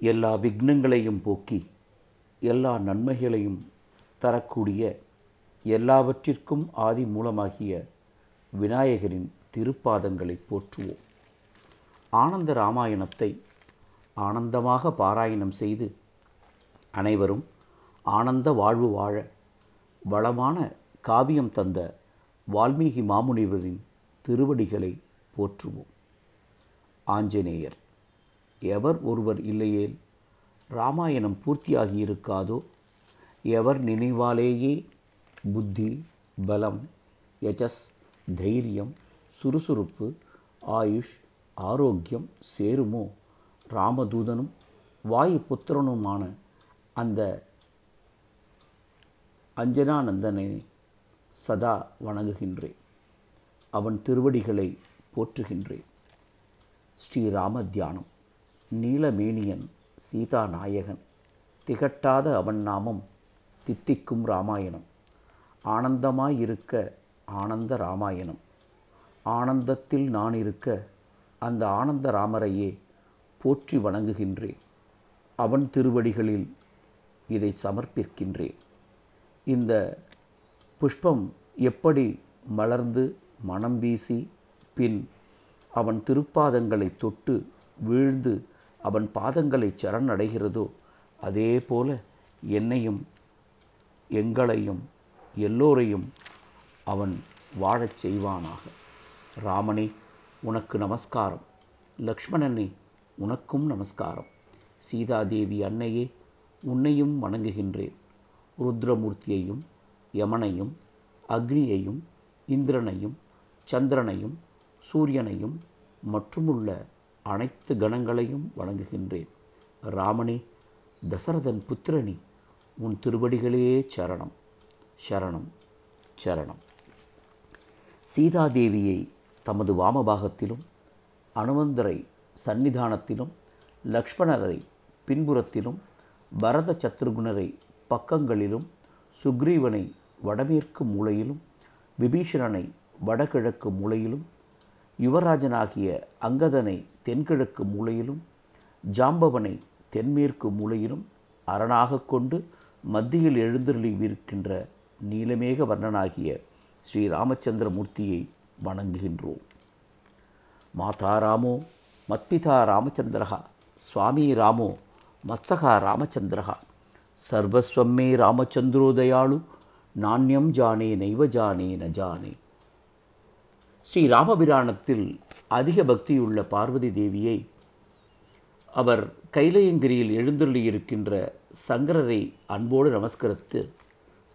எல்லா விக்னங்களையும் போக்கி எல்லா நன்மைகளையும் தரக்கூடிய எல்லாவற்றிற்கும் ஆதி மூலமாகிய விநாயகரின் திருப்பாதங்களை போற்றுவோம். ஆனந்த ராமாயணத்தை ஆனந்தமாக பாராயணம் செய்து அனைவரும் ஆனந்த வாழ்வு வாழ வளமான காவியம் தந்த வால்மீகி மாமுனிவரின் திருவடிகளை போற்றுவோம். ஆஞ்சநேயர். எவர் ஒருவர் இல்லையேல் ராமாயணம் பூர்த்தியாகியிருக்காதோ? எவர் நினைவாலேயே? புத்தி பலம் யஜஸ் தைரியம் சுறுசுறுப்பு ஆயுஷ் ஆரோக்கியம் சேருமோ? ராமதூதனும் வாயு புத்திரனுமான அந்த அஞ்சனானந்தனை சதா வணங்குகின்றேன் அவன் திருவடிகளை போற்றுகின்றேன் ஸ்ரீராம தியானம் நீலமேனியன் சீதா நாயகன் திகட்டாத அவன் நாமம் தித்திக்கும் ராமாயணம். ஆனந்தமாயிருக்க ஆனந்த ராமாயணம். ஆனந்தத்தில் நான் இருக்க அந்த ஆனந்த ராமரையே போற்றி வணங்குகின்றேன். அவன் திருவடிகளில் இதை சமர்ப்பிக்கின்றேன். இந்த புஷ்பம் எப்படி மலர்ந்து மனம் வீசி பின் அவன் திருப்பாதங்களை தொட்டு வீழ்ந்து அவன் பாதங்களை சரணடைகிறதோ அதே போல என்னையும் எங்களையும் எல்லோரையும் அவன் வாழச் செய்வானாக. ராமனே உனக்கு நமஸ்காரம். லக்ஷ்மணனே உனக்கும் நமஸ்காரம். சீதாதேவி அன்னையே உன்னையும் வணங்குகின்றேன். ருத்ரமூர்த்தியையும் யமனையும் அக்னியையும் இந்திரனையும் சந்திரனையும் சூரியனையும் மற்றுமுள்ள அனைத்து கணங்களையும் வணங்குகின்றேன். ராமனே தசரதன் புத்திரனி உன் திருவடிகளே சரணம். சரணம் சரணம். சீதாதேவியை தமது வாமபாகத்திலும் அனுமந்தரை சந்நிதானத்திலும் லக்ஷ்மணரை பின்புறத்திலும் பரத சத்ருகுணரை பக்கங்களிலும் சுக்ரீவனை வடமேற்கு மூலையிலும் விபீஷணனை வடகிழக்கு மூலையிலும் யுவராஜனாகிய அங்கதனை தென்கிழக்கு மூலையிலும் ஜாம்பவனை தென்மேற்கு மூலையிலும் அரணாக கொண்டு மத்தியில் எழுந்தருளிவிருக்கின்ற நீலமேக வர்ணனாகிய ஸ்ரீ ராமச்சந்திரமூர்த்தியை வணங்குகின்றோம். மாதா ராமோ மத்பிதா ராமச்சந்திரகா சுவாமி ராமோ மத்சகா ராமச்சந்திரகா சர்வஸ்வம்மே ராமச்சந்திரோதயாளு நாண்யம் ஜானே நைவ ஜானே ந ஜானே. ஸ்ரீ ராமபிராணத்தில் அதிக பக்தியுள்ள பார்வதி தேவியை அவர் கைலயங்கிரியில் எழுந்தருளியிருக்கின்ற சங்கரரை அன்போடு நமஸ்கரித்து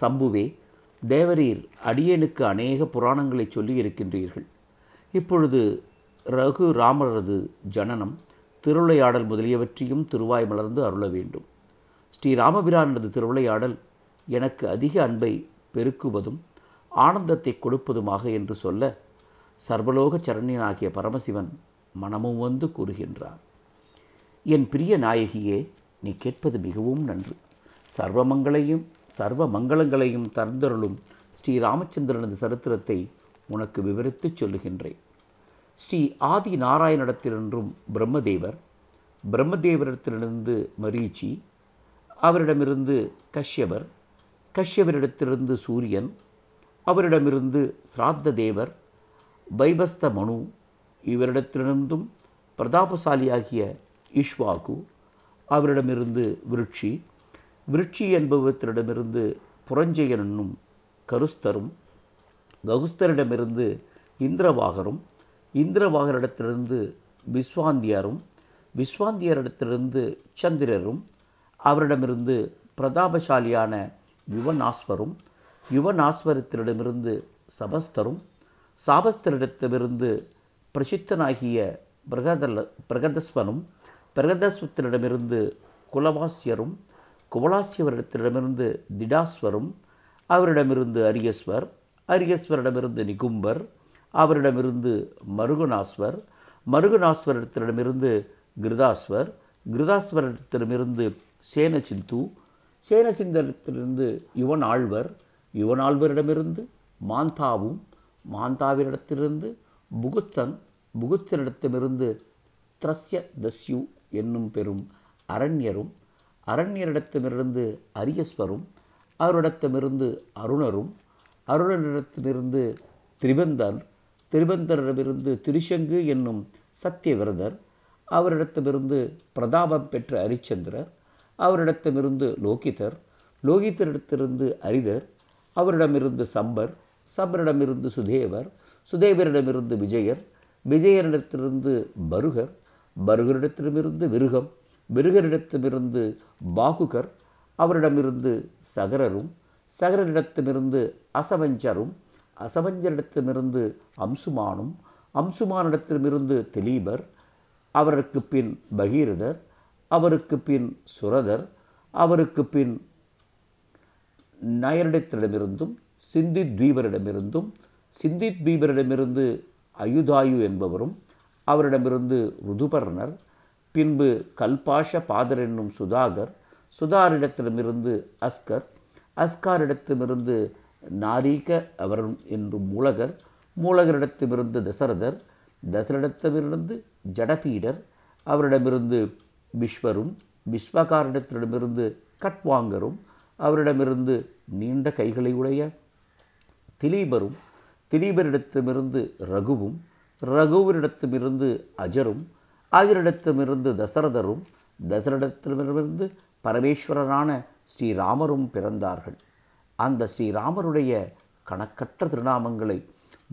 சம்புவே தேவரீர் அடியேனுக்கு அநேக புராணங்களை சொல்லி இருக்கின்றீர்கள் இப்பொழுது ரகு ராமரது ஜனனம் திருவிளையாடல் முதலியவற்றையும் திருவாய் மலர்ந்து அருள வேண்டும். ஸ்ரீ ராமபிரானது திருவிளையாடல் எனக்கு அதிக அன்பை பெருக்குவதும் ஆனந்தத்தை கொடுப்பதுமாக என்று சொல்ல சர்வலோக சரண்யனாகிய பரமசிவன் மனமும் வந்து கூறுகின்றார். என் பிரிய நாயகியே நீ கேட்பது மிகவும் நன்று. சர்வமங்களையும் சர்வ மங்களங்களையும் தந்தருளும் ஸ்ரீ ராமச்சந்திரனது சரித்திரத்தை உனக்கு விவரித்துச் சொல்லுகின்றேன். ஸ்ரீ ஆதி நாராயணத்திலிருந்தும் பிரம்மதேவர் பிரம்மதேவரிடத்திலிருந்து மரீச்சி அவரிடமிருந்து கஷ்யவர் கஷ்யவரிடத்திலிருந்து சூரியன் அவரிடமிருந்து சிராத்த தேவர் பைபஸ்த மனு இவரிடத்திலிருந்தும் பிரதாபசாலியாகிய இஷ்வாகு அவரிடமிருந்து விருட்சி விருட்சி என்பவத்திடமிருந்து புரஞ்சயன் என்னும் கருஸ்தரும் ககுஸ்தரிடமிருந்து இந்திரவாகரும் இந்திரவாகரிடத்திலிருந்து விஸ்வாந்தியரும் விஸ்வாந்தியரிடத்திலிருந்து சந்திரரும் அவரிடமிருந்து பிரதாபசாலியான யுவநாஸ்வரும் யுவநாஸ்வரத்திடமிருந்து சபஸ்தரும் சாபஸ்தரிடத்திலிருந்து பிரசித்தனாகிய பிரகதல பிரகதஸ்வனும் பிரகதஸ்வத்திடமிருந்து குலவாசியரும் குவலாசியவரிடத்திடமிருந்து திடாஸ்வரும் அவரிடமிருந்து அரியஸ்வர் அரியஸ்வரிடமிருந்து நிகும்பர் அவரிடமிருந்து மருகநாஸ்வர் மருகநாஸ்வரிடத்திடமிருந்து கிருதாஸ்வர் கிருதாஸ்வரிடத்திடமிருந்து சேனசிந்து சேனசிந்தரிடத்திலிருந்து யுவன் ஆழ்வர் யுவன் ஆழ்வரிடமிருந்து மாந்தாவும் மாந்தாவினிடத்திலிருந்து புகுத்தன் புகுத்தனிடத்திலிருந்து திரஸ்ய தஸ்யு என்னும் பெரும் அரண்யரும் அரண்யரிடத்திலிருந்து அரியஸ்வரும் அவரிடத்திலிருந்து அருணரும் அருணரிடத்திலிருந்து திரிபந்தர் திரிபந்தரிடமிருந்து திரிசங்கு என்னும் சத்தியவிரதர் அவரிடத்திலிருந்து பிரதாபம் பெற்ற அரிச்சந்திரர் அவரிடத்திலிருந்து லோகிதர் லோகிதரிடத்திலிருந்து அரிதர் அவரிடமிருந்து சம்பர் சபரிடமிருந்து சுதேவர் சுதேவரிடமிருந்து விஜயர் விஜயனிடத்திலிருந்து பருகர் பருகரிடத்திலிருந்து விருகம் விருகரிடத்திலிருந்து பாகுகர் அவரிடமிருந்து சகரரும் சகரரிடத்திலிருந்து அசவஞ்சரும் அசவஞ்சரிடத்திலிருந்து அம்சுமானும் அம்சுமானிடத்திலிருந்து திலீபர் அவருக்கு பின் பகீரதர் அவருக்கு பின் சுரதர் அவருக்கு பின் நயரிடத்திடமிருந்தும் சிந்தித் தீபரிடமிருந்தும் சிந்தித் தீபரிடமிருந்து அயுதாயு என்பவரும் அவரிடமிருந்து ருதுபர்ணர் பின்பு கல்பாஷ பாதர் என்னும் சுதாகர் சுதாரிடத்திடமிருந்து அஸ்கர் அஸ்காரிடத்திலிருந்து நாரீக அவர் என்றும் மூலகர் மூலகரிடத்திலிருந்து தசரதர் தசரிடத்திலிருந்து ஜடபீடர் அவரிடமிருந்து விஸ்வரும் விஸ்வகாரிடத்திடமிருந்து கட்வாங்கரும் அவரிடமிருந்து நீண்ட கைகளை உடைய திலீபரும் திலீபரிடத்திலிருந்து ரகுவும் ரகுவரிடத்திலிருந்து அஜரும் அஜரிடத்திலிருந்து தசரதரும் தசரடத்திலிருந்து பரமேஸ்வரரான ஸ்ரீராமரும் பிறந்தார்கள். அந்த ஸ்ரீராமருடைய கணக்கற்ற திருநாமங்களை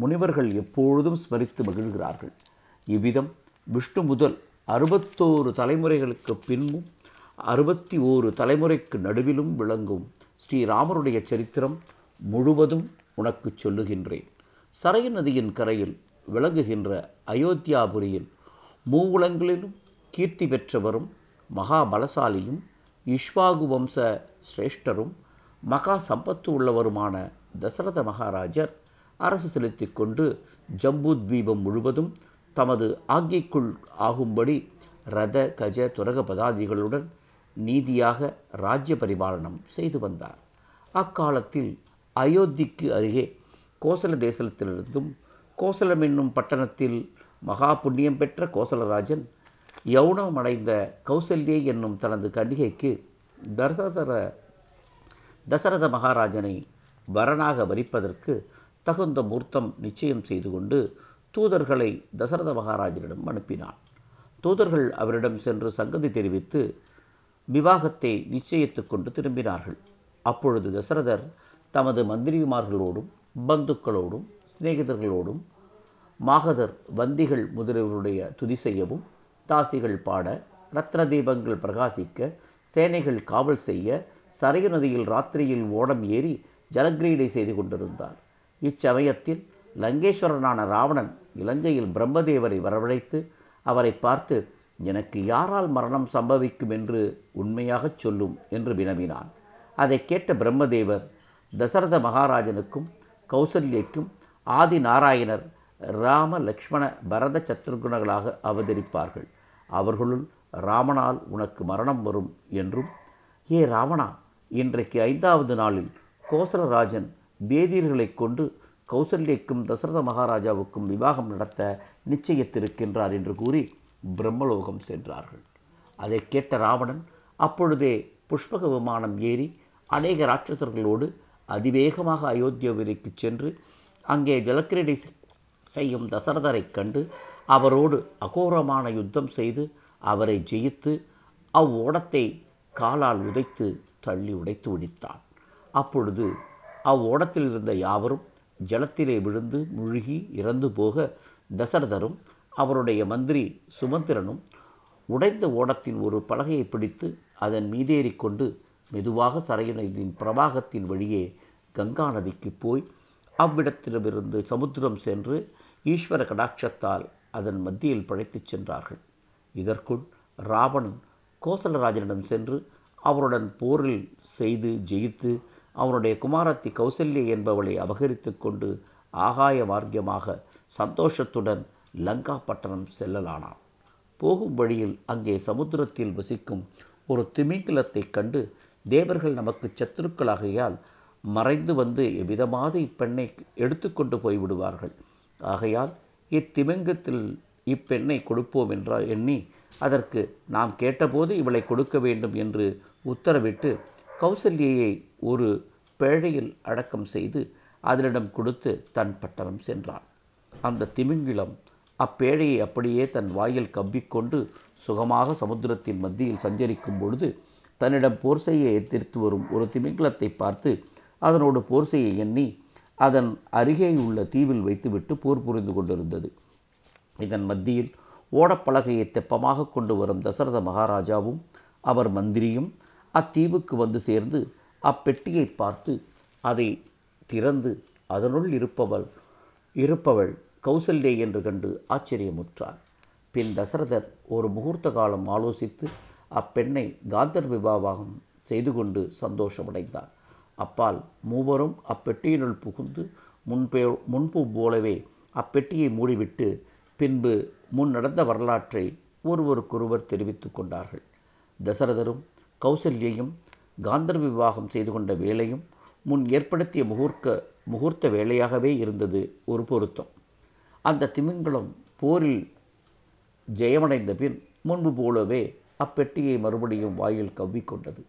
முனிவர்கள் எப்பொழுதும் ஸ்மரித்து மகிழ்கிறார்கள். இவ்விதம் விஷ்ணு முதல் அறுபத்தோரு தலைமுறைகளுக்கு பின்பும் அறுபத்தி ஓரு தலைமுறைக்கு நடுவிலும் விளங்கும் ஸ்ரீராமருடைய சரித்திரம் முழுவதும் உனக்கு சொல்லுகின்றேன். சரையு நதியின் கரையில் விளங்குகின்ற அயோத்தியாபுரியில் மூவுலங்களிலும் கீர்த்தி பெற்றவரும் மகாபலசாலியும் இஷ்வாகு வம்ச சிரேஷ்டரும் மகா சம்பத்து உள்ளவருமான தசரத மகாராஜர் அரசு செலுத்தி கொண்டு ஜம்பு தீபம் முழுவதும் தமது ஆக்கிக்குள் ஆகும்படி ரத கஜ துரக பதாதிகளுடன் நீதியாக ராஜ்ய பரிபாலனம் செய்து வந்தார். அக்காலத்தில் அயோத்திக்கு அருகே கோசல தேசத்திலிருந்தும் கோசலம் என்னும் பட்டணத்தில் மகா புண்ணியம் பெற்ற கோசலராஜன் யௌனமடைந்த கௌசல்யே என்னும் தனது கன்னிகைக்கு தசரதர தசரத மகாராஜனை வரனாக வரிப்பதற்கு தகுந்த மூர்த்தம் நிச்சயம் செய்து கொண்டு தூதர்களை தசரத மகாராஜனிடம் அனுப்பினான். தூதர்கள் அவரிடம் சென்று சங்கதி தெரிவித்து விவாகத்தை நிச்சயித்துக் கொண்டு திரும்பினார்கள். அப்பொழுது தசரதர் தமது மந்திரிமார்களோடும் பந்துக்களோடும் சிநேகிதர்களோடும் மாகதர் வந்திகள் முதலியவருடைய துதி செய்யவும் தாசிகள் பாட ரத்ன தீபங்கள் பிரகாசிக்க சேனைகள் காவல் செய்ய சரையு நதியில் ராத்திரியில் ஓடம் ஏறி ஜலக்கிரீடை செய்து கொண்டிருந்தார். இச்சமயத்தில் லங்கேஸ்வரனான ராவணன் இலங்கையில் பிரம்மதேவரை வரவழைத்து அவரை பார்த்து எனக்கு யாரால் மரணம் சம்பவிக்கும் என்று உண்மையாகச் சொல்லும் என்று வினவினான். அதை கேட்ட பிரம்மதேவர் தசரத மகாராஜனுக்கும் கௌசல்யக்கும் ஆதி நாராயணர் ராம லக்ஷ்மண பரத சத்ருகுணங்களாக அவதரிப்பார்கள். அவர்களுள் ராமனால் உனக்கு மரணம் வரும் என்றும் ஏ ராவணா இன்றைக்கு ஐந்தாவது நாளில் கோசலராஜன் வேதியர்களைக் கொண்டு கௌசல்யக்கும் தசரத மகாராஜாவுக்கும் விவாகம் நடத்த நிச்சயித்திருக்கின்றார் என்று கூறி பிரம்மலோகம் சென்றார்கள். அதை கேட்ட ராவணன் அப்பொழுதே புஷ்பக விமானம் ஏறி அநேக ராட்சசர்களோடு அதிவேகமாக அயோத்தியாவிற்கு சென்று அங்கே ஜலக்கிரீடை செய்யும் தசரதரைக் கண்டு அவரோடு அகோரமான யுத்தம் செய்து அவரை ஜெயித்து அவ்வோடத்தை காலால் உதைத்து தள்ளி உடைத்து விடித்தான். அப்பொழுது அவ்வோடத்தில் இருந்த யாவரும் ஜலத்திலே விழுந்து முழுகி இறந்து போக தசரதரும் அவருடைய மந்திரி சுமந்திரனும் உடைந்த ஓடத்தின் ஒரு பலகையை பிடித்து அதன் மீதேறிக்கொண்டு மெதுவாக சரையனதின் பிரவாகத்தின் வழியே கங்கா நதிக்கு போய் அவ்விடத்திலிருந்து சமுத்திரம் சென்று ஈஸ்வர கடாட்சத்தால் அதன் மத்தியில் பழைத்துச் சென்றார்கள். இதற்குள் ராவணன் கோசலராஜனிடம் சென்று அவருடன் போரில் செய்து ஜெயித்து அவனுடைய குமாரத்தி கௌசல்யா என்பவளை அபகரித்து கொண்டு ஆகாய மார்க்கியமாக சந்தோஷத்துடன் லங்கா பட்டணம் செல்லலானான். போகும் வழியில் அங்கே சமுத்திரத்தில் வசிக்கும் ஒரு திமிங்கிலத்தைக் கண்டு தேவர்கள் நமக்கு சத்துருக்களாகையால் மறைந்து வந்து எவ்விதமாக இப்பெண்ணை எடுத்துக்கொண்டு போய்விடுவார்கள். ஆகையால் இத்திமிங்கத்தில் இப்பெண்ணை கொடுப்போம் என்றால் எண்ணி அதற்கு நாம் கேட்டபோது இவளை கொடுக்க வேண்டும் என்று உத்தரவிட்டு கௌசல்யை ஒரு பேழையில் அடக்கம் செய்து அதனிடம் கொடுத்து தன் பட்டணம் சென்றான். அந்த திமிங்கிலம் அப்பேழையை அப்படியே தன் வாயில் கவ்விக்கொண்டு சுகமாக சமுத்திரத்தின் மத்தியில் சஞ்சரிக்கும் பொழுது தன்னிடம் போர் செய்ய எதிர்த்து வரும் ஒரு திமிங்கலத்தை பார்த்து அதனோடு போர் செய்ய எண்ணி அதன் அருகே உள்ள தீவில் வைத்துவிட்டு போர் புரிந்து கொண்டிருந்தது. இதன் மத்தியில் ஓடப்பலகையை தெப்பமாக கொண்டு வரும் தசரத மகாராஜாவும் அவர் மந்திரியும் அத்தீவுக்கு வந்து சேர்ந்து அப்பெட்டியை பார்த்து அதை திறந்து அதனுள் இருப்பவள் இருப்பவள் கௌசல்யே என்று கண்டு ஆச்சரியமுற்றார் பின் தசரதர் ஒரு முகூர்த்த காலம் ஆலோசித்து அப்பெண்ணை காந்தர் விவாகம் செய்து கொண்டு சந்தோஷமடைந்தார். அப்பால் மூவரும் அப்பெட்டியினுள் புகுந்து முன்பே முன்பு போலவே அப்பெட்டியை மூடிவிட்டு பின்பு முன் நடந்த வரலாற்றை ஒருவருக்கொருவர் தெரிவித்து கொண்டார்கள். தசரதரும் கௌசல்யையும் காந்தர் விவாகம் செய்து கொண்ட வேலையும் முன் ஏற்படுத்திய முகூர்த்த முகூர்த்த வேலையாகவே இருந்தது ஒரு பொருத்தம். அந்த திமிங்கலம் போரில் ஜெயமடைந்த பின் முன்பு போலவே அப்பெட்டியை மறுபடியும் வாயில் கவ்விக்கொண்டது.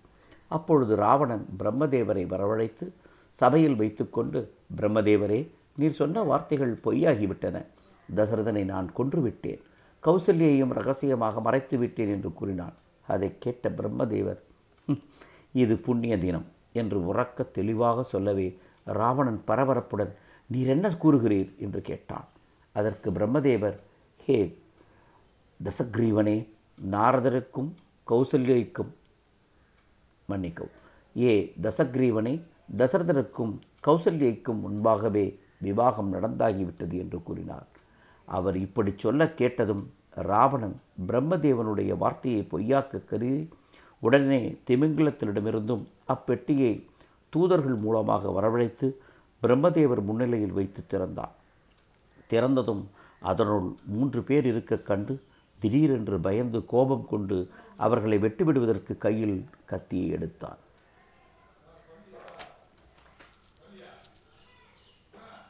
அப்பொழுது ராவணன் பிரம்மதேவரை வரவழைத்து சபையில் வைத்துக்கொண்டு பிரம்மதேவரே நீர் சொன்ன வார்த்தைகள் பொய்யாகிவிட்டன. தசரதனை நான் கொன்றுவிட்டேன். கௌசல்யையும் ரகசியமாக மறைத்து விட்டேன் என்று கூறினான். அதை கேட்ட பிரம்மதேவர் இது புண்ணிய தினம் என்று உறக்க தெளிவாக சொல்லவே ராவணன் பரபரப்புடன் நீர் என்ன கூறுகிறீர்? என்று கேட்டான். அதற்கு பிரம்மதேவர் ஹே தசக்ரீவனே நாரதருக்கும் கௌசல்யைக்கும் மன்னிக்கவும். ஏ தசக்ரீவனை தசரதருக்கும் கௌசல்யைக்கும் முன்பாகவே விவாகம் நடந்தாகிவிட்டது என்று கூறினார். அவர் இப்படி சொல்ல கேட்டதும் ராவணன் பிரம்மதேவனுடைய வார்த்தையை பொய்யாக்க கருதி உடனே திமிங்கிலத்தினிடமிருந்தும் அப்பெட்டியை தூதர்கள் மூலமாக வரவழைத்து பிரம்மதேவர் முன்னிலையில் வைத்து திறந்தான். திறந்ததும் அதனுள் மூன்று பேர் இருக்க கண்டு திடீரென்று பயந்து கோபம் கொண்டு அவர்களை வெட்டுவிடுவதற்கு கையில் கத்தியை எடுத்தான்.